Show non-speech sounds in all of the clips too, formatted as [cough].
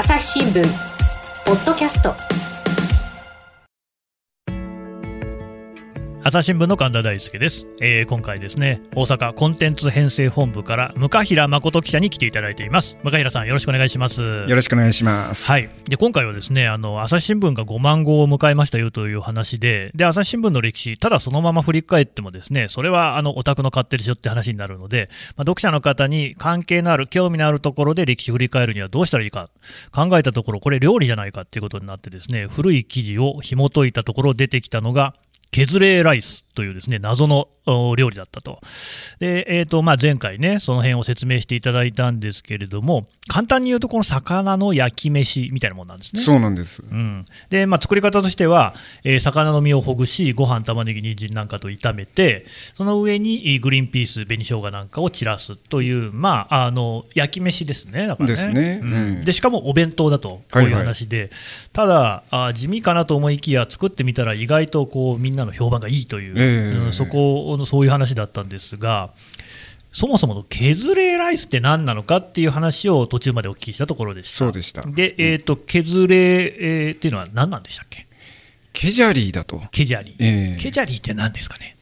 朝日新聞ポッドキャスト朝日新聞の神田大輔です、えー今回ですね大阪コンテンツ編成本部から向平誠記者に来ていただいています。向平さんよろしくお願いします。よろしくお願いします。はい、で今回はですねあの朝日新聞が5万号を迎えましたよという話でで朝日新聞の歴史ただそのまま振り返ってもですねそれはあのオタクの勝手でしょって話になるので、まあ、読者の方に関係のある興味のあるところで歴史振り返るにはどうしたらいいか考えたところこれ料理じゃないかっていうことになってですね古い記事を紐解いたところ出てきたのが削れライスというですね謎のお料理だったと。で、えーとまあ、前回ね、その辺を説明していただいたんですけれども、簡単に言うと、この魚の焼き飯みたいなものなんですね。そうなんです。うん、で、まあ、作り方としては、えー魚の身をほぐし、ご飯、玉ねぎ、人参なんかと炒めて、その上にえーグリーンピース、紅生姜なんかを散らすという、まあ、あの焼き飯ですね、だからね。ですねうんうんでしかもお弁当だと、こういう話で、ただあ、地味かなと思いきや、作ってみたら、意外とこうみんなの評判がいいという、ええ。うんそこのそういう話だったんですが。そもそもの削れライスって何なのかっていう話を途中までお聞きしたところでした。そうでした。で、えー、と削れ、えーっていうのは何なんでしたっけ？ケジャリーだと。ケジャリ。ー、ええ。ケジャリーって何ですかね、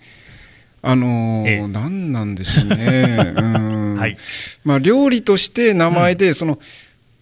あのーええ。何なんでしょうね。うん。[laughs] はい。まあ、料理として名前で、その、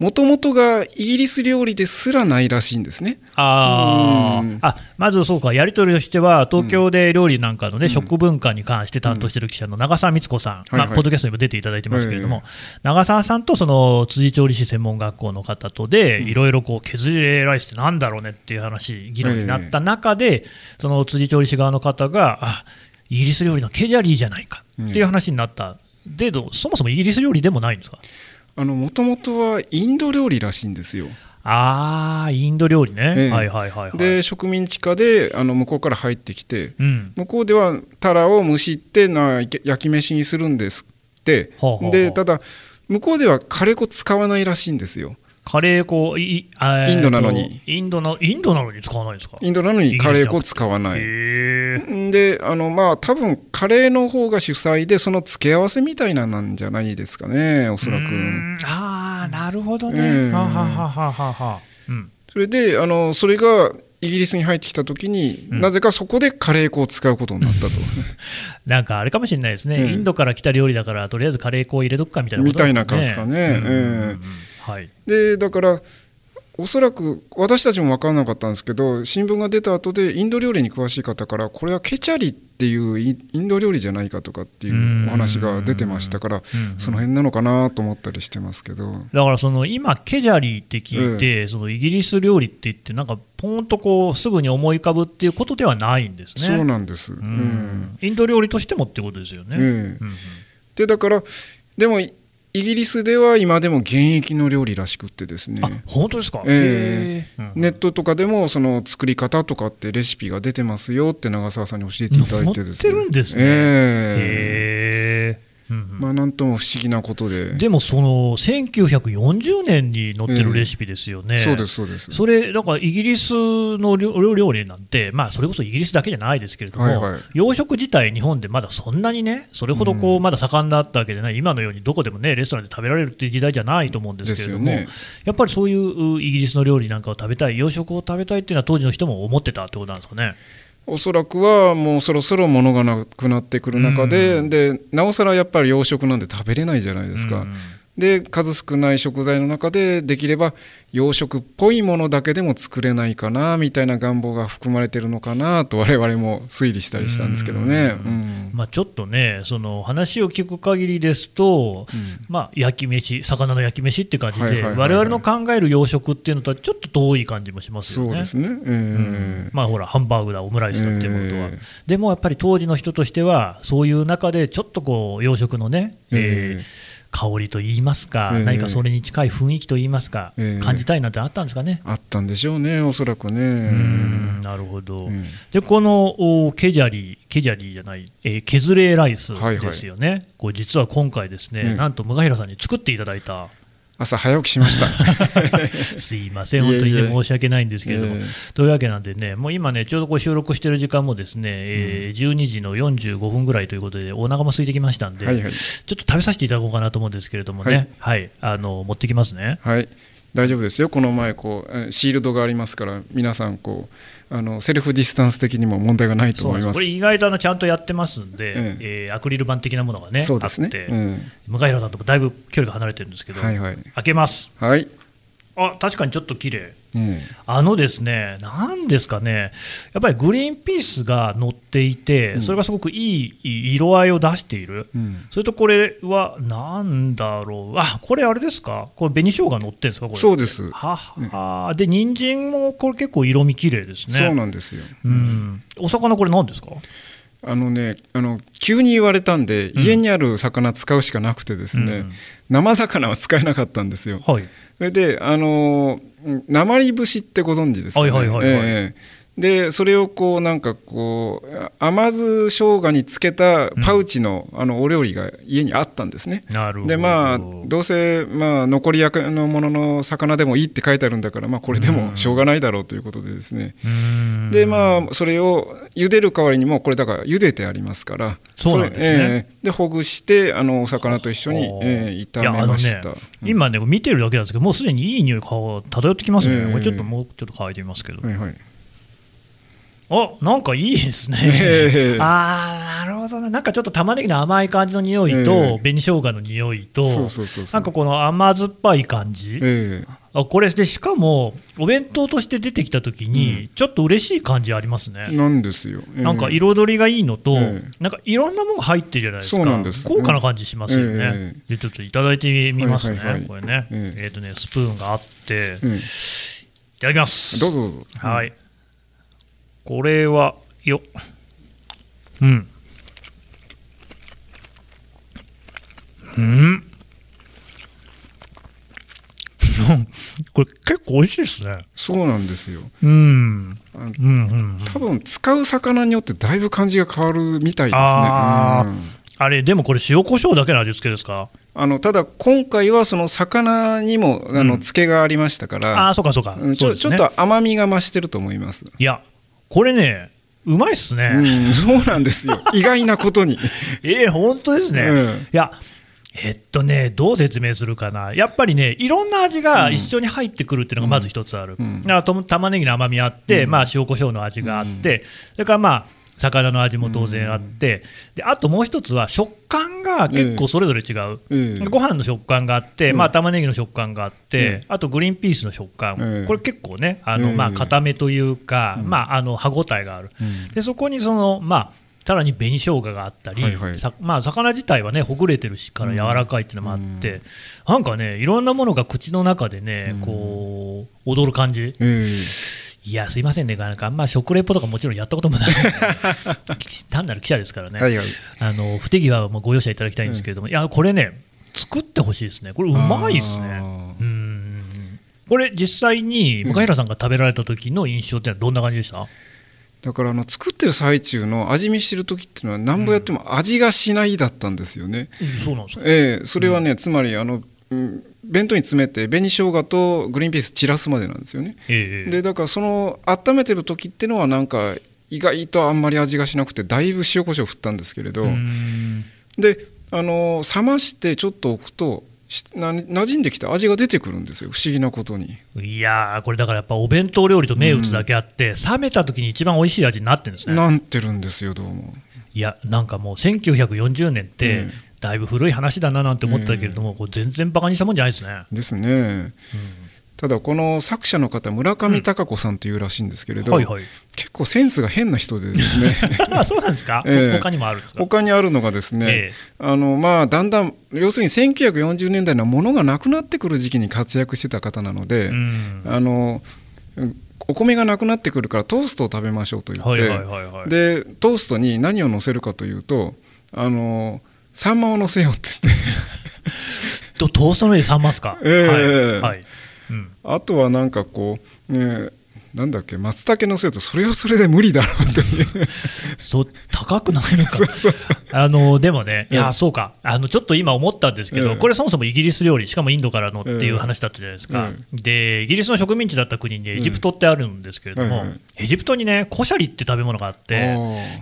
もともとがイギリス料理ですらないらしいんですね。うん。あまずそうか、やり取りとしては、東京で料理なんかの、ね食文化に関して担当している記者の長澤光子さん、はいはい。まあ、ポッドキャストにも出ていただいてますけれども、え長澤さんとその辻調理師専門学校の方とで、うん。いろいろこう削れライスってなんだろうねっていう話、議論になった中で、その辻調理師側の方が、あイギリス料理のケジャリーじゃないかっていう話になった。でどそもそもイギリス料理でもないんですか？あの、もともとはインド料理らしいんですよ。あー、インド料理ね、ええ。はいはいはいはい。で、植民地下で、あの、向こうから入ってきて、うん、向こうではタラを蒸してな焼き飯にするんですって。ほうほうほう。でただ向こうではカレー粉使わないらしいんですよカレー粉、インドなのに。インドなインドなのに使わないんですか？インドなのにカレー粉使わない。であのまあ多分カレーの方が主催でその付け合わせみたいななんじゃないですかねおそらく。うーん。ああ、なるほどね。ええ。はははははは。うん。それであのそれがイギリスに入ってきた時に、うん。なぜかそこでカレー粉を使うことになったと。[laughs] なんかあれかもしれないですね、ええインドから来た料理だから、とりあえずカレー粉を入れとくかみたいなことみたいな感じですかね。うん。うんはい。でだからおそらく私たちも分からなかったんですけど新聞が出た後でインド料理に詳しい方からこれはケチャリっていうイインド料理じゃないかとかっていうお話が出てましたからその辺なのかなと思ったりしてますけどだからその今、ケジャリーって聞いて、そのイギリス料理って言って、なんかポンとこうすぐに思い浮かぶっていうことではないんですね。そうなんです。ううんんインド料理としてもってことですよね。ええうんうんでだからでもイイギリスでは今でも現役の料理らしくってですね。あ本当ですか、えへえネットとかでもその作り方とかってレシピが出てますよって長澤さんに教えていただいてですね。載ってるんですね。ええ。へえうんうんまあなんとも不思議なことで。でもその1940年に載ってるレシピですよね、そうですそうです。それだからイギリスの料料理なんて、まあ、それこそイギリスだけじゃないですけれども、はいはい。洋食自体、日本でまだそんなにね、それほどこうまだ盛んだったわけでない、今のようにどこでもね、レストランで食べられるっていう時代じゃないと思うんですけれども、ね。やっぱりそういううイギリスの料理なんかを食べたい、洋食を食べたいっていうのは、当時の人も思ってたってことなんですかね？おそらくはもうそろそろ物がなくなってくる中で,、うん。でなおさらやっぱり洋食なんて食べれないじゃないですか、うんで数少ない食材の中でできれば洋食っぽいものだけでも作れないかなみたいな願望が含まれてるのかなと我々も推理したりしたんですけどね。ううん。まあ、ちょっとね、その話を聞く限りですと、まあ、焼き飯、魚の焼き飯って感じで、はいはい我々の考える洋食っていうのとはちょっと遠い感じもしますよね。そうですね、えーうん。まあほら、ハンバーグだ、オムライスだっていうことは、えーでもやっぱり当時の人としては、そういう中でちょっとこう洋食のね、えーえ香りといいますか、えー何かそれに近い雰囲気といいますか、えー感じたいなんてあったんですかね。あったんでしょうねおそらくね。うんなるほど、うん。でこのおケジャリー、ケジャリーじゃない、えー削れライスはいはい。ですよね、これ実は今回、ですね、うんなんと向平さんに作っていただいた、朝早起きしました。[laughs] すいません、本当にね申し訳ないんですけれども、えというわけなんでね、もう今ね、ちょうどこう収録してる時間もですね、えー12時の45分ぐらいということで、お腹も空いてきましたんで、はいはい。ちょっと食べさせていただこうかなと思うんですけれどもね、はい、あの持ってきますね。はい大丈夫ですよ。この前こうえーシールドがありますから皆さんこうあのセルフディスタンス的にも問題がないと思います。これ意外とあのちゃんとやってますんで、ええ。ーアクリル板的なものがねそうですね。あって、うん向平さんともだいぶ距離が離れてるんですけど、はいはい。開けます。はい、あ確かにちょっと綺麗。えあのですね、なんですかね、やっぱりグリーンピースが乗っていて、うん。それがすごくいい色合いを出している、えうん。それとこれはなんだろう、あこれあれですか、これ紅生姜乗ってるんですか、これ。そうです。はは、で、人参もこれ結構色味綺麗ですね。そうなんですよ、うん、お魚これ何ですか？あのねあの急に言われたんで、うん。家にある魚使うしかなくてですね、うん。生魚は使えなかったんですよ。はい。それであのうん鉛節ってご存知ですかね、はいはいはいはい。ええでそれをこうなんかこう甘酢生姜につけたパウチの,、あのお料理が家にあったんですね。なるほど。でまあどうせ、まあ、残り役のものの魚でもいいって書いてあるんだから、まあ、これでもしょうがないだろうということでですね、うん。でまあそれを茹でる代わりにもこれだから茹でてありますから。そうなんですね。ええ。でほぐしてあのお魚と一緒に、ええ炒めました。いやあのね今ね、見てるだけなんですけど、もうすでにいい匂いが漂ってきますね、ええ。これちょっともうちょっと乾いてみますけど、はいはいあなんかいいですね。[laughs] ええ。あーなるほどね、なんかちょっと玉ねぎの甘い感じの匂いと、ええ。紅生姜の匂いと、なんかこの甘酸っぱい感じ、ええ。あこれで、しかもお弁当として出てきたときに、ちょっと嬉しい感じありますね。なんですよ、ええ。なんか彩りがいいのと、ええ。なんかいろんなものが入ってるじゃないですか、です。豪華な感じしますよね。えでちょっといただいてみますね、はいはいはい。これね、ええ。えーとね、スプーンがあって、ええいただきます。どうぞどうぞ。はい。これは、よ。うん。うん。これ結構美味しいですね。そうなんですようん。うんうんうん。多分使う魚によってだいぶ感じが変わるみたいですねあーうんあれ、でもこれ塩コショウだけの味付けですか？あのただ今回はその魚にもあのうん漬けがありましたから、ああ、そうかそうか。うねょちょっと甘みが増してると思います、いや、これね、うまいっすね。うん、そうなんですよ。[laughs] 意外なことに、ええ本当ですね。うん。いやえっとね、どう説明するかな、やっぱりね、いろんな味が一緒に入ってくるっていうのがまず一つある、うん。玉ねぎの甘みあって、うん。まあ、塩コショウの味があって、それからまあ魚の味も当然あって、であともう一つは食感が結構それぞれ違う、ええご飯の食感があって、うん。まあ、玉ねぎの食感があって、ええあとグリーンピースの食感、ええこれ結構ね、あのええまあ固めというか、まあ、あの歯ごたえがある。でそこにその、まあ、さらに紅生姜があったり、はいはい。さまあ、魚自体はねほぐれてるしから柔らかいっていうのもあって、なんかねいろんなものが口の中でね、こう踊る感じ。えいやすいませんね。なんかあんま食レポとかもちろんやったこともない。[laughs] 単なる記者ですからね、えはいはい。あの不手際はご容赦いただきたいんですけれども、いやこれね作ってほしいですね。これうまいですね。あうんこれ実際に向平さんが食べられた時の印象ってのはどんな感じでした、だからあの作ってる最中の味見してる時っていうのは何ぼやっても味がしないだったんですよね、そうなんですか。ええそれはね、つまりあの、うん弁当に詰めて紅生姜とグリーンピース散らすまでなんですよね。ええ。でだからその温めてる時っていうのはなんか意外とあんまり味がしなくてだいぶ塩コショウ振ったんですけれど、うん。であの冷ましてちょっと置くとしな馴染んできた味が出てくるんですよ。不思議なことに。いやーこれだからやっぱお弁当料理と銘打つだけあって、冷めた時に一番美味しい味になってるんですね。なってるんですよどうも。いやなんかもう1940年って、うんだいぶ古い話だななんて思ったけれども、これ全然バカにしたもんじゃないですね、ですね、ただこの作者の方村上孝子さんというらしいんですけれど、はいはい。結構センスが変な人でですね。[laughs] あそうなんですか、[laughs] ええ。他にもあるんですか？他にあるのがですね、ええ。あのまあ、だんだん要するに1940年代のものがなくなってくる時期に活躍してた方なので、うん。あのうんお米がなくなってくるからトーストを食べましょうと言って、はいはいはいはい。でトーストに何を乗せるかというとあのサンマを乗せようって言って。とトーストの上でサンマスか、ええ。はい、はい。うん、あとはなんかこう、ね、なんだっけ松茸乗せるとそれはそれで無理だろうというそう高くないのか。[laughs] あのでもね、いや、ええそうか。あの、ちょっと今思ったんですけど、ええこれ、そもそもイギリス料理、しかもインドからのっていうええ話だったじゃないですか、えでイギリスの植民地だった国にエジプトってあるんですけれども、エジプトにね、コシャリって食べ物があって、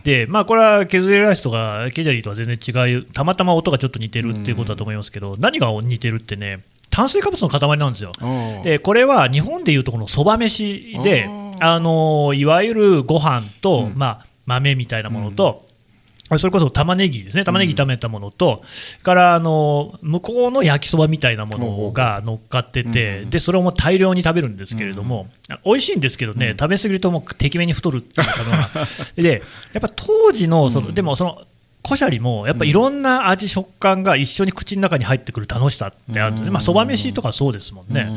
でまあ、これは削りライスとかケジャリとは全然違う、たまたま音がちょっと似てるっていうことだと思いますけど、何が似てるってね、炭水化物の塊なんですよ。でこれは日本でいうとこのそば飯であのいわゆるご飯と、うん。まあ、豆みたいなものと、それこそ玉ねぎですね。玉ねぎ炒めたものと、からあの向こうの焼きそばみたいなものが乗っかってて、うんでそれをもう大量に食べるんですけれども、美味しいんですけどね、食べ過ぎるともうてきめんに太るっていう食べ物が。[laughs] でやっぱ当時のその、でもそのコシャリもやっぱいろんな味、食感が一緒に口の中に入ってくる楽しさってあるん。でまあ、そば飯とかそうですもんね、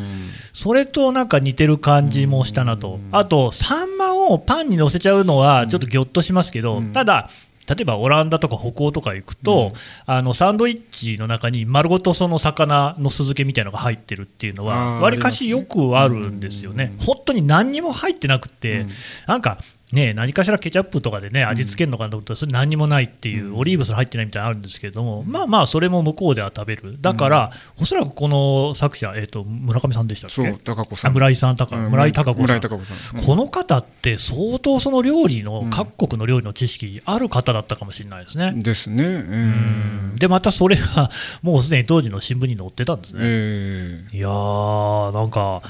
それとなんか似てる感じもしたなと、あと、サンマをパンに乗せちゃうのはちょっとぎょっとしますけど、ただ、例えばオランダとか北欧とか行くと、あのサンドイッチの中に丸ごとその魚の酢漬けみたいなのが入ってるっていうのは、わりかしよくあるんですよね、本当に何にも入ってなくて、なんかね、何かしらケチャップとかでね味付けるのかなと思ったらそれ何にもないっていう、オリーブすら入ってないみたいなのあるんですけれども、まあまあそれも向こうでは食べる。だから、おそらくこの作者、えー、と村上さんでしたっけ？そう高子さん。あ村井さん高うん村井貴子さん。村井貴子さん。うん。この方って相当その料理の、うん各国の料理の知識ある方だったかもしれないですね。ですね。うん。でまたそれがもうすでに当時の新聞に載ってたんですね。え。いやーなんか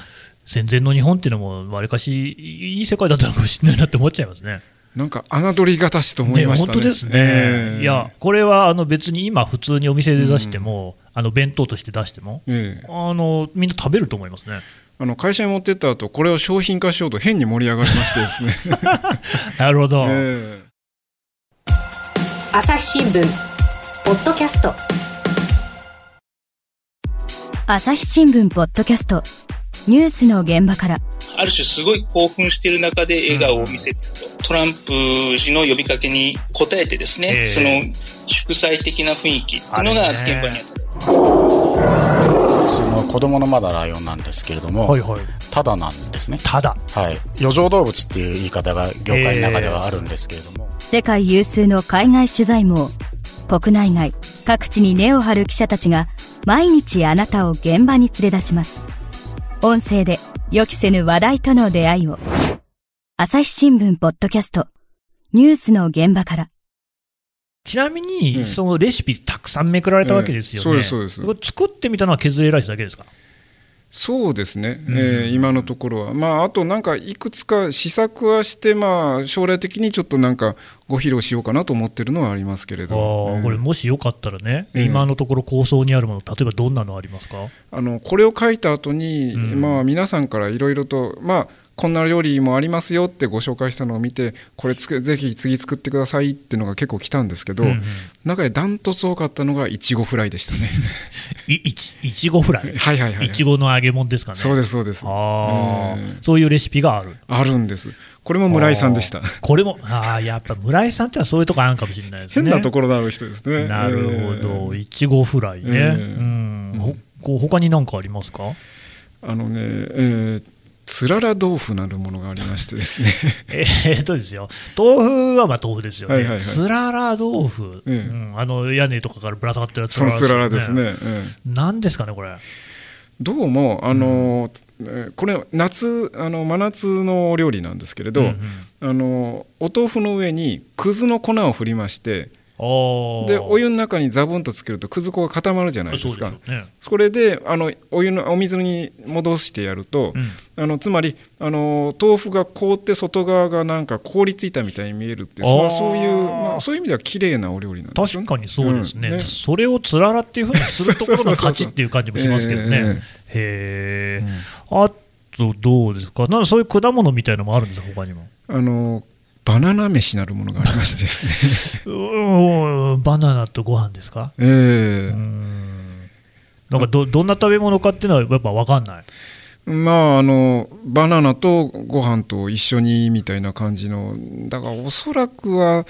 戦前の日本っていうのもわりかしいい世界だったのかもしれないなって思っちゃいますね。えなんか侮りがたしと思いましたね。本当ですね、ええいやこれはあの別に今普通にお店で出しても、あの弁当として出してもええあのみんな食べると思いますね。あの会社に持ってった後これを商品化しようと変に盛り上がりましてですね。[laughs] なるほど、え朝日新聞ポッドキャスト朝日新聞ポッドキャストニュースの現場から。ある種すごい興奮している中で笑顔を見せてると、トランプ氏の呼びかけに応えてですね、ええ。その祝祭的な雰囲気っていうのが現場にあった。その子供のまだライオンなんですけれども、はいはいただなんですね。ただ。はい。余剰動物っていう言い方が業界の中ではあるんですけれども、世界有数の海外取材網国内外各地に根を張る記者たちが毎日あなたを現場に連れ出します音声で予期せぬ話題との出会いを。朝日新聞ポッドキャスト。ニュースの現場から。ちなみに、うん。そのレシピたくさんめくられたわけですよね、ええそうですそうです。作ってみたのは削れライスだけですか？そうですね、うん。えー今のところは、まあ、あとなんかいくつか試作はして、まあ、将来的にちょっとなんかご披露しようかなと思ってるのはありますけれあど、ーえーこれもしよかったらね、ええ。今のところ構想にあるもの例えばどんなのありますか？あのこれを書いた後に、うん。まあ皆さんからいろいろと、まあ、こんな料理もありますよってご紹介したのを見てこれつけぜひ次作ってくださいっていうのが結構来たんですけど、うんうん。中でダントツ多かったのがいちごフライでしたね。[laughs] いいちいちごフライ？[laughs] はいはいはい、い。ちごの揚げ物ですかね。そうですそうです。あー。えー。そういうレシピがある。あるんです。これも村井さんでした。これもあーやっぱ村井さんってそういうとこあるかもしれないですね。変なところのある人ですね。なるほど、いちごフライね、ええうん。ほこう他に何かありますか？あのね、えーつらら豆腐なるものがありましてですね。[laughs] えーっとですよ。豆腐はまあ豆腐ですよね、はいはいはい。つらら豆腐、ええ。うん、あの屋根とかからぶら下がってるやつそのつららですね、ええ。何ですかねこれ。どうもあの、えーこれ夏あの真夏のお料理なんですけれど、うんうん。あのお豆腐の上にくずの粉を振りましてあでお湯湯の中にザブンとつけるとくず粉が固まるじゃないですか。そね、それであのお湯のお水に戻してやると、うん。あのつまりあの豆腐が凍って外側がなんか凍りついたみたいに見えるっていうあー。まあそういう、まあ、そういう意味では綺麗なお料理なんですよね。確かにそうですね,、ん。それをつららっていうふうにするところの勝ちっていう感じもしますけどね。ええ。へえ、あとどうですか？なんかそういう果物みたいのもあるんですか？他にも。あのバナナ飯なるものがありましてですね。[laughs] バナナとご飯ですか？ええ。うーん。なんかどどんな食べ物かっていうのはやっぱ分かんない。まああのバナナとご飯と一緒にみたいな感じのだからおそらくは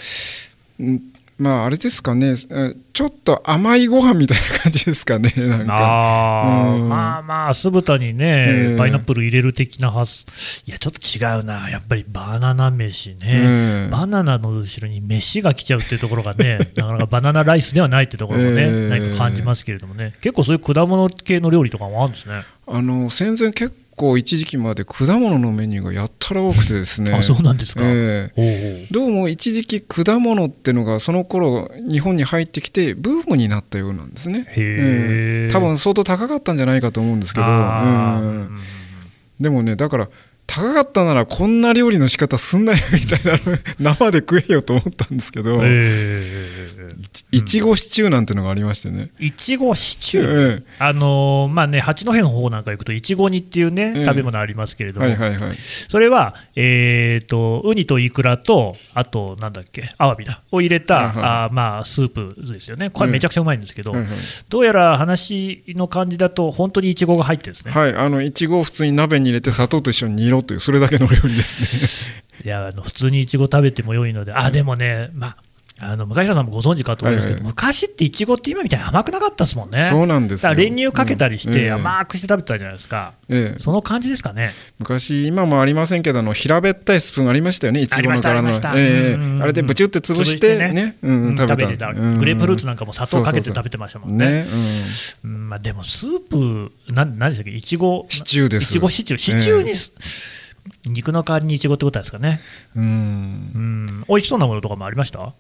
んまああれですかね。えちょっと甘いご飯みたいな感じですかね [laughs] なんか。うん。まあまあ酢豚にね、ええ。パイナップル入れる的なはずいやちょっと違うな。やっぱりバナナ飯ね、ええ。バナナの後ろに飯が来ちゃうっていうところがね [laughs] なかなかバナナライスではないっていうところもね、ええ。何か感じますけれどもね。結構そういう果物系の料理とかもあるんですね。あの戦前結構一時期まで果物のメニューがやったら多くてですね。[laughs] あそうなんですか、ええ。おうおう。どうも一時期果物ってのがその頃日本に入ってきてブームになったようなんですね。へーうん多分相当高かったんじゃないかと思うんですけど、うん。でもねだから高かったならこんな料理の仕方すんなよみたいな [laughs] 生で食えよと思ったんですけど、えいちごシチューなんてのがありましてね。いちごシチュー、えあのーまあね、八戸の方なんか行くと、いちご煮っていうね、ええ。食べ物ありますけれえども、はいはいはい。それは、えー、とウニとイクラと、あと、なんだっけ、アワビだ、を入れた、あーまあ、スープですよね、これ、めちゃくちゃうまいんですけど、どうやら話の感じだと、本当にいちごが入ってるんですね。はい、あのいちごを普通に鍋に入れて砂糖と一緒に煮ろというそれだけの料理ですね。[laughs] いやあの普通にいちご食べても良いので、あでもね、まあ、あの向平さんもご存知かと思うんですけど、はいはい。昔っていちごって今みたいに甘くなかったですもんね。そうなんですよ。練乳かけたりして、うん。ええ。甘くして食べてたじゃないですか、ええ。その感じですかね。昔今もありませんけどあの平べったいスプーンありましたよねいちごの柄のありましたありました。ええ。うん。うんうんあれでブチュって潰してね。うんうん食べた。てた。うん。グレープフルーツなんかも砂糖かけて食べてましたもんね。まあ、でもスープ、なんでしたっけ、いちご、シチューです。いちごシチュー、シチューに、肉の代わりにいちごってことですかね。うん。うん。うん、美味しそうなものとかもありました？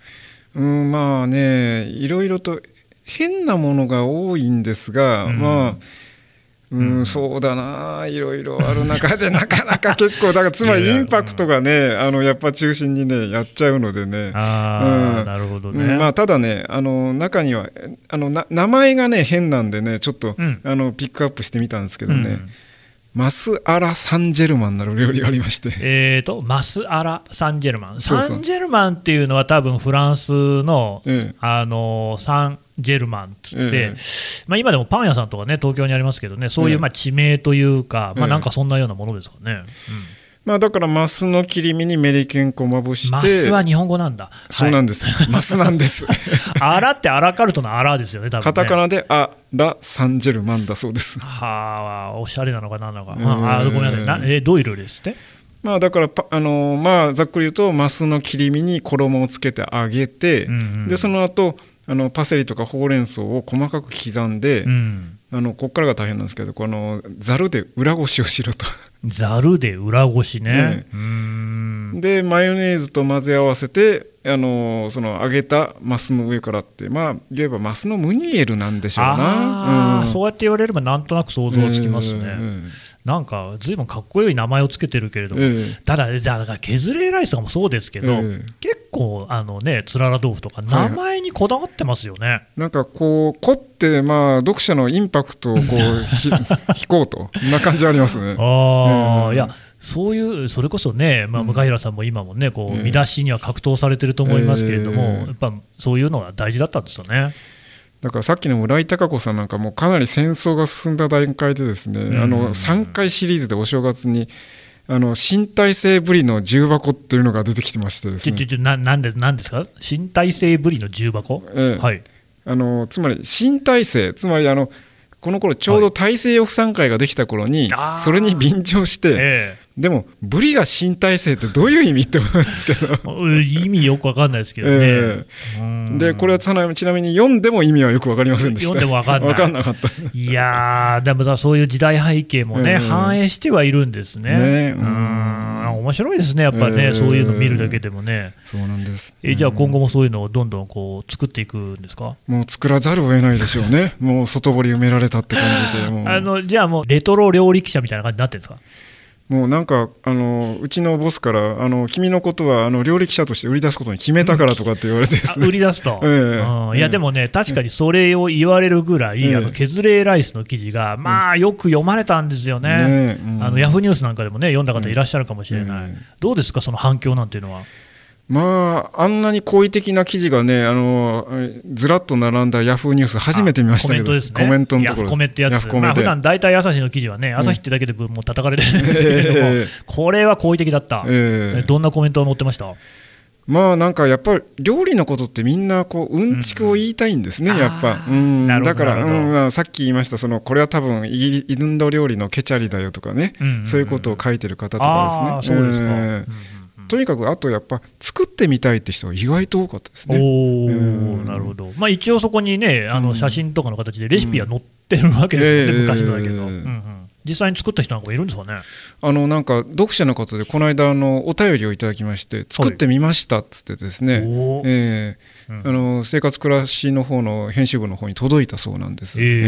うんまあねいろいろと変なものが多いんですが、うん。まあうんうん。そうだないろいろある中でなかなか結構だからつまりインパクトがねあのやっぱ中心にねやっちゃうのでね。ああ、うん。なるほどうんね。まあ、ただねあの中にはあのな名前がね変なんでねちょっと、うん。あのピックアップしてみたんですけどね、うんマスアラ・サンジェルマンなる料理がありまして。えー、とマスアラ・サンジェルマン、サンジェルマンっていうのは、多分フランスの,、ええ。あのサンジェルマンっつって、ええ。まあ、今でもパン屋さんとかね、東京にありますけどね、そういうええ。まあ地名というか、まあ、ええ。なんかそんなようなものですかね。まあだからマスの切り身にメリケン粉をまぶうん、して。マスは日本語なんだ。でそうなんです、マスなんです。[laughs] アラってアラカルトのアラですよね、多分ね。カタカナでアラ・サンジェルマンだそうです。はあ、おしゃれなのかなんなのか、うん。ああごめんなさい。な、えーどういう料理ですって？まあだからパあのまあざっくり言うとマスの切り身に衣をつけて揚げて、うんうん。でその後あのパセリとかほうれん草を細かく刻んで、うん。あのここからが大変なんですけどこのざるで裏ごしをしろとざるで裏ごしね。ね。うーん。でマヨネーズと混ぜ合わせてあのその揚げたマスの上からってまあ言えばマスのムニエルなんでしょうな。ああ、うん。そうやって言われればなんとなく想像つきますね。うんなんかずいぶんかっこよい名前をつけてるけれども、ええただ、だから削れライスとかもそうですけど、ええ結構あのね、つらら豆腐とか、はい。名前にこだわってますよね。なんかこう凝ってまあ読者のインパクトをこう [laughs] ひ引こうと。そんな感じありますね。[laughs] ああ、ええいや、そういう、それこそね、まあ、向平さんも今もね、こうええ見出しには格闘されてると思いますけれども、ええやっぱそういうのが大事だったんですよね。だからさっきの村井貴子さんなんかもうかなり戦争が進んだ段階でですね、うん。あの3回シリーズでお正月にあの身体性ぶりの重箱っていうのが出てきてましてですね。ちょちょちょななんでなんですか？身体性ぶりの重箱、ええ。はい。あのつまり新体制つまりあのこの頃ちょうど大西洋不産会ができた頃に、それに便乗して、えでもブリが新体制ってどういう意味って思うんですけど。え [laughs] 意味よくわかんないですけどね。えうん。でこれはちなみにちなみに読んでも意味はよく分かりませんでした。読んでも分かんない。分かんなかった。いやー、でもだそういう時代背景もね、ええ。反映してはいるんですね。ねううんん面白いですね、やっぱね、ええそういうの見るだけでもね。そうなんです。えじゃあ今後もそういうのをどんどんこう作っていくんですか、もう作らざるを得ないでしょうね。もう外堀埋められたって感じであのじゃあもうレトロ料理記者みたいな感じになってるんですか？もうなんかあのうちのボスからあの君のことはあの料理記者として売り出すことに決めたからとかって言われて売り出すと、[laughs] ええ。うん。いやええ。でもね、確かにそれを言われるぐらい、ええあの削れライスの記事が、まあよく読まれたんですよね、ねえ。うん。あのヤフーニュースなんかでもね、読んだ方いらっしゃるかもしれない、ええ。どうですか、その反響なんていうのは？まああんなに好意的な記事がねあのずらっと並んだヤフーニュース初めて見ましたけどコメントですね、コメントのところ。安コメってやつ、まあ普段大体朝日の記事はね、朝日ってだけでもう叩かれてるんですけれども、[laughs] ええ。これは好意的だった、ええ。どんなコメントが載ってました？まあなんかやっぱり料理のことってみんなこううんちくを言いたいんですね、うん。やっぱ。うん、だから、うん。まあ、さっき言いましたそのこれは多分イインド料理のケチャリだよとかね、うんうんうん。そういうことを書いてる方とかですね。そうですか。えーとにかくあとやっぱ作ってみたいって人が意外と多かったですね。おなるほど、まあ、一応そこにね、あうん。の写真とかの形でレシピは載ってるわけですよね、うん。昔のだけど、実際に作った人なんかもいるんですかね？あのなんか読者の方でこの間あのお便りをいただきまして作ってみましたっつってですね、おー。ええ。うん。あの生活暮らしの方の編集部の方に届いたそうなんです、ええ。え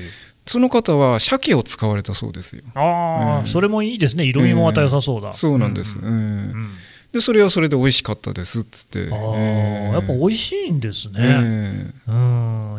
えその方は鮭を使われたそうですよ。ああ、うんそれもいいですね。色味もまた良さそうだ。そうなんです、うんええうん。でそれはそれで美味しかったですっつって。ああ、ええ。やっぱ美味しいんですね。ええ。う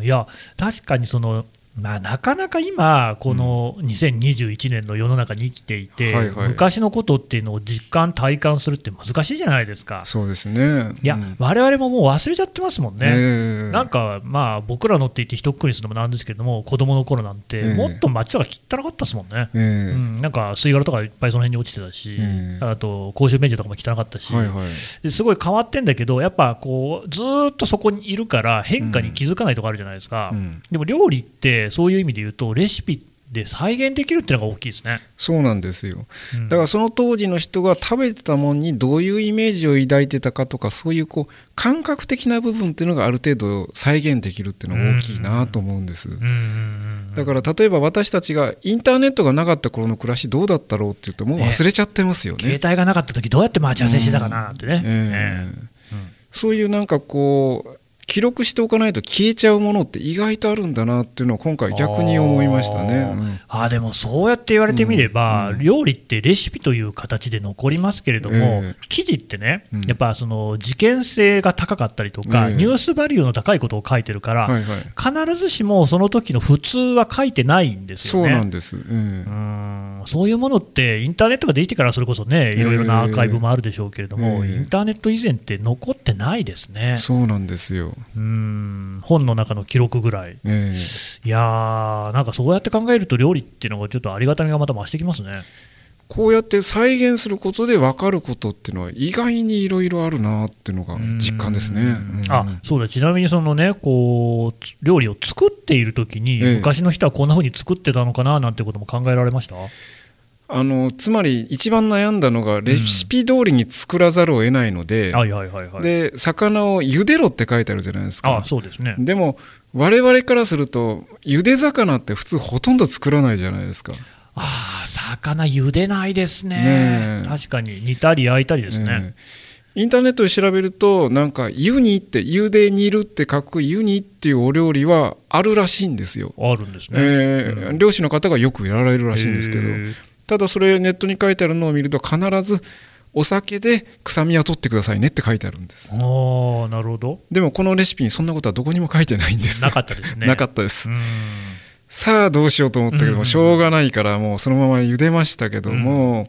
ん、いや、確かにその、まあ、なかなか今、この2021年の世の中に生きていて、はいはい。昔のことっていうのを実感、体感するって難しいじゃないですか。そうですね。いや、うん。我々ももう忘れちゃってますもんね。ええ。なんかまあ僕らのって言って一括りするのもなんですけれども子供の頃なんてええ。もっと街とか汚かったですもんね、ええ。うん、なんか吸い殻とかいっぱいその辺に落ちてたし、ええ。あと公衆便所とかも汚かったし、はいはい。ですごい変わってんだけどやっぱこうずーっとそこにいるから変化に気づかないとこあるじゃないですか、うん。でも料理ってそういう意味で言うとレシピで再現できるっていうのが大きいですね、そうなんですよ。うん。だからその当時の人が食べてたものにどういうイメージを抱いてたかとかそういうこう感覚的な部分っていうのがある程度再現できるっていうのが大きいなと思うんです。だから例えば私たちがインターネットがなかった頃の暮らしどうだったろうって言うともう忘れちゃってますよね。携帯がなかった時どうやって待ち合わせしてたかなってね、そういうなんかこう記録しておかないと消えちゃうものって意外とあるんだなっていうのを今回逆に思いましたね。うん。あーでもそうやって言われてみれば、うん。料理ってレシピという形で残りますけれども、ええ。記事ってね、うん。やっぱその事件性が高かったりとか、ええ。ニュースバリューの高いことを書いてるから、はいはい、必ずしもその時の普通は書いてないんですそよね。うなんです。うんうん。そういうものって、インターネットができてからそれこそね、いろいろなアーカイブもあるでしょうけれども、ええ。インターネット以前って残ってないですね、そうなんですよ。うん。本の中の記録ぐらい。ええ。いやー、なんかそうやって考えると、料理っていうのがちょっとありがたみがまた増してきますね。こうやって再現することで分かることっていうのは意外にいろいろあるなっていうのが実感ですね。うん。あそうだ、ちなみにその、ね、こうつ料理を作っているときに、ええ。昔の人はこんな風に作ってたのかななんてことも考えられました？あのつまり一番悩んだのがレシピ通りに作らざるを得ないので。で魚を茹でろって書いてあるじゃないですか。あそうですね。でも我々からすると茹で魚って普通ほとんど作らないじゃないですか、ああ、魚茹でないですね。ねえ。確かに煮たり焼いたりですね。ええ。インターネットで調べるとなんか湯にって茹で煮るって書く湯にっていうお料理はあるらしいんですよ、あるんですね。ええ。うん。漁師の方がよくやられるらしいんですけど、ただそれネットに書いてあるのを見ると必ずお酒で臭みは取ってくださいねって書いてあるんです。ああ、なるほど。でもこのレシピにそんなことはどこにも書いてないんです。なかったですね。なかったです、うん。さあどうしようと思ったけども、うん。しょうがないからもうそのまま茹でましたけども、なか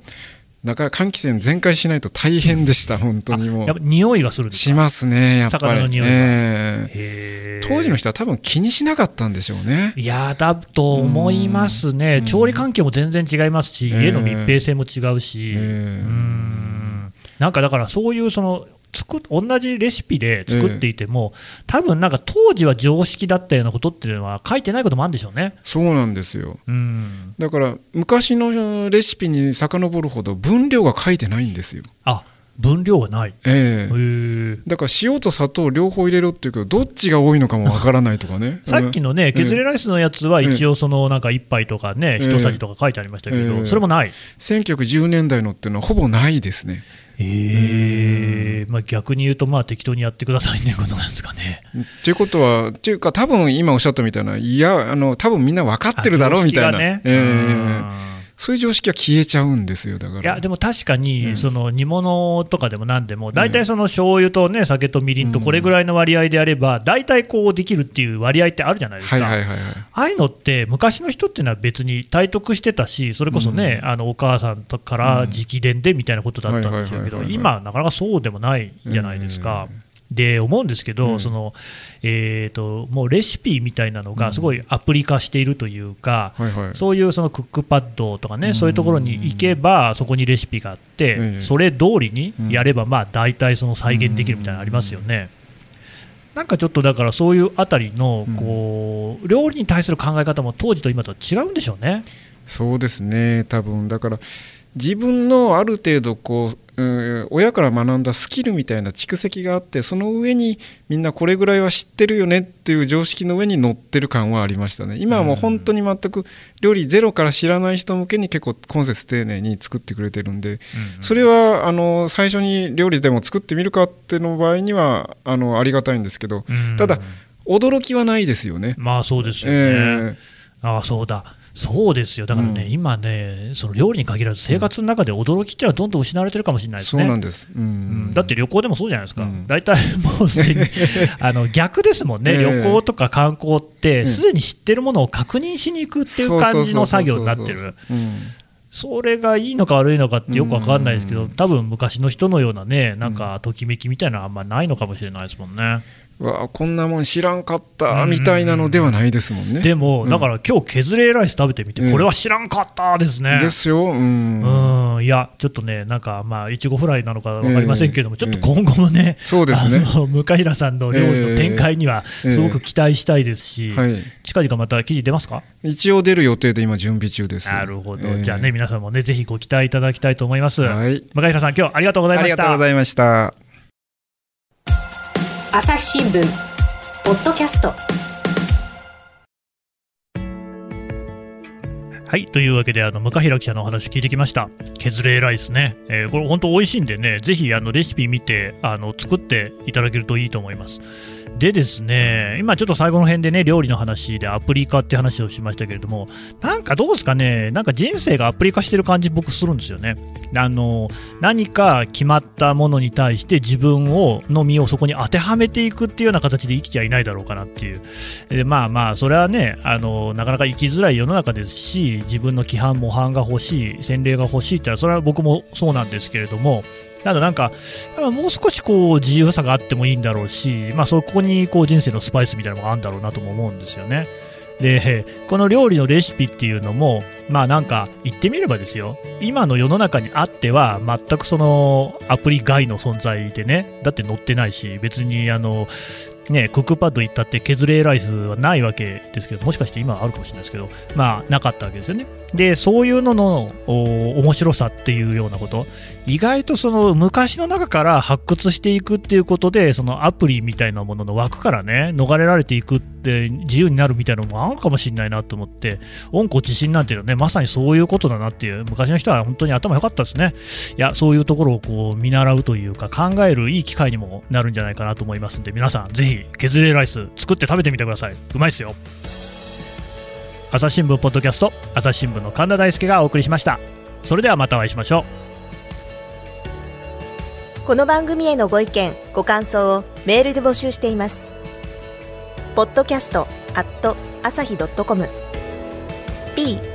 なか換気扇全開しないと大変でした本当にもう。やっぱ匂いがするしますねやっぱり。魚の匂い当時の人は多分気にしなかったんでしょうね。いやだと思いますね、うん。調理環境も全然違いますし、ええ。家の密閉性も違うし、ええ。うん。なんかだから、そういうその作っ同じレシピで作っていても、多分なんか当時は常識だったようなことっていうのは、書いてないこともあるんでしょうね。そうなんですよ。うん、だから昔のレシピに遡るほど分量が書いてないんですよ。あ分量がない。ええ。へえ。だから塩と砂糖両方入れろっていうけどどっちが多いのかもわからないとかね。[laughs] さっきのね、ええ削れライスのやつは一応、そのなんか1杯とかね、ええ一さじとか書いてありましたけど、ええ。それもない。1910年代のっていうのはほぼないですねええまあ、逆に言うと、まあ適当にやってくださいね、ことなんですかね。っていうことはっていうか多分今おっしゃったみたいないやあの多分みんな分かってるだろうみたいな、ね。ええうんそういう常識は消えちゃうんですよだから。いやでも確かうに、ん。その煮物とかでもなんでも、大体その醤油とね、酒とみりんとこれぐらいの割合であれば、大体こうできるっていう割合ってあるじゃないですか。はいはいはいはい。ああいうのって、昔の人っていうのは別に体得してたし、それこそね、あのお母さんとから直伝でみたいなことだったんでしょうけど、今、なかなかそうでもないじゃないですか。で思うんですけど、うん。そのえー、ともうレシピみたいなのがすごいアプリ化しているというか、はいはい。そういうそのクックパッドとかね、そういうところに行けば、そこにレシピがあって、ええそれ通りにやれば、まあ大体その再現できるみたいなのありますよね。なんかちょっとだから、そういうあたりのこう料理に対する考え方も当時と今とは違うんでしょうね。そうですね多分。だから自分のある程度こう、うん、親から学んだスキルみたいな蓄積があってその上にみんなこれぐらいは知ってるよねっていう常識の上に乗ってる感はありましたね。今はもう本当に全く料理ゼロから知らない人向けに結構今節丁寧に作ってくれてるんで、それはあの最初に料理でも作ってみるかっての場合にはあのありがたいんですけど、ただ驚きはないですよね。まあそうですよね、えー、ああそうだそうですよ、だからね、うん、今ね、その料理に限らず、生活の中で驚きっていうのはどんどん失われてるかもしれないですね。そうなんです、うん、うん、だって旅行でもそうじゃないですか、大、体、もうすでに [laughs] あの逆ですもんね、旅行とか観光って、すでに知ってるものを確認しに行くっていう感じの作業になってる。それがいいのか悪いのかってよく分かんないですけど、多分昔の人のようなね、なんかときめきみたいなのはあんまないのかもしれないですもんね。わこんなもん知らんかったみたいなのではないですもんね。でも、だから今日削れライス食べてみて、これは知らんかったですね。ですよ。うん。いや、ちょっとね、なんか、まあ、いちごフライなのか分かりませんけれども、ちょっと今後もね、そうですね。向平さんの料理の展開には、すごく期待したいですし、近々また記事出ますか？一応出る予定で今、準備中です。なるほど。じゃあね、皆さんもね、ぜひご期待いただきたいと思います。はい、向平さん、今日ありがとうございました。ありがとうございました。朝日新聞ポッドキャスト。はいというわけであの向平記者のお話聞いてきました。削れライスね、えー、これ本当美味しいんでねぜひあのレシピ見てあの作っていただけるといいと思います。でですね、今ちょっと最後の辺でね、料理の話でアプリ化って話をしましたけれども、なんかどうですかね、なんか人生がアプリ化してる感じ僕するんですよね。あの、何か決まったものに対して自分を、の身をそこに当てはめていくっていうような形で生きちゃいないだろうかなっていう。でまあまあ、それはね、あの、なかなか生きづらい世の中ですし、自分の規範模範が欲しい、洗礼が欲しいってのは、それは僕もそうなんですけれども、ただなんか、もう少しこう自由さがあってもいいんだろうし、まあ、そこにこう人生のスパイスみたいなのがあるんだろうなとも思うんですよね。で、この料理のレシピっていうのも、まあなんか言ってみればですよ、今の世の中にあっては全くそのアプリ外の存在でね、だって載ってないし、別にあのね、クックパッド行ったって削れライスはないわけですけど、もしかして今はあるかもしれないですけど、まあ、なかったわけですよね。で、そういうのの面白さっていうようなこと、意外とその昔の中から発掘していくっていうことで、そのアプリみたいなものの枠からね、逃れられていくって自由になるみたいなのもあるかもしれないなと思って、温故知新なんていうのはね、まさにそういうことだなっていう、昔の人は本当に頭良かったですね。いや、そういうところをこう見習うというか、考えるいい機会にもなるんじゃないかなと思いますんで、皆さんぜひ削れライス作って食べてみてください。うまいっすよ。朝日新聞ポッドキャスト朝日新聞の神田大輔がお送りしました。それではまたお会いしましょう。この番組へのご意見ご感想をメールで募集しています。ポッドキャストアット朝日ドットコム。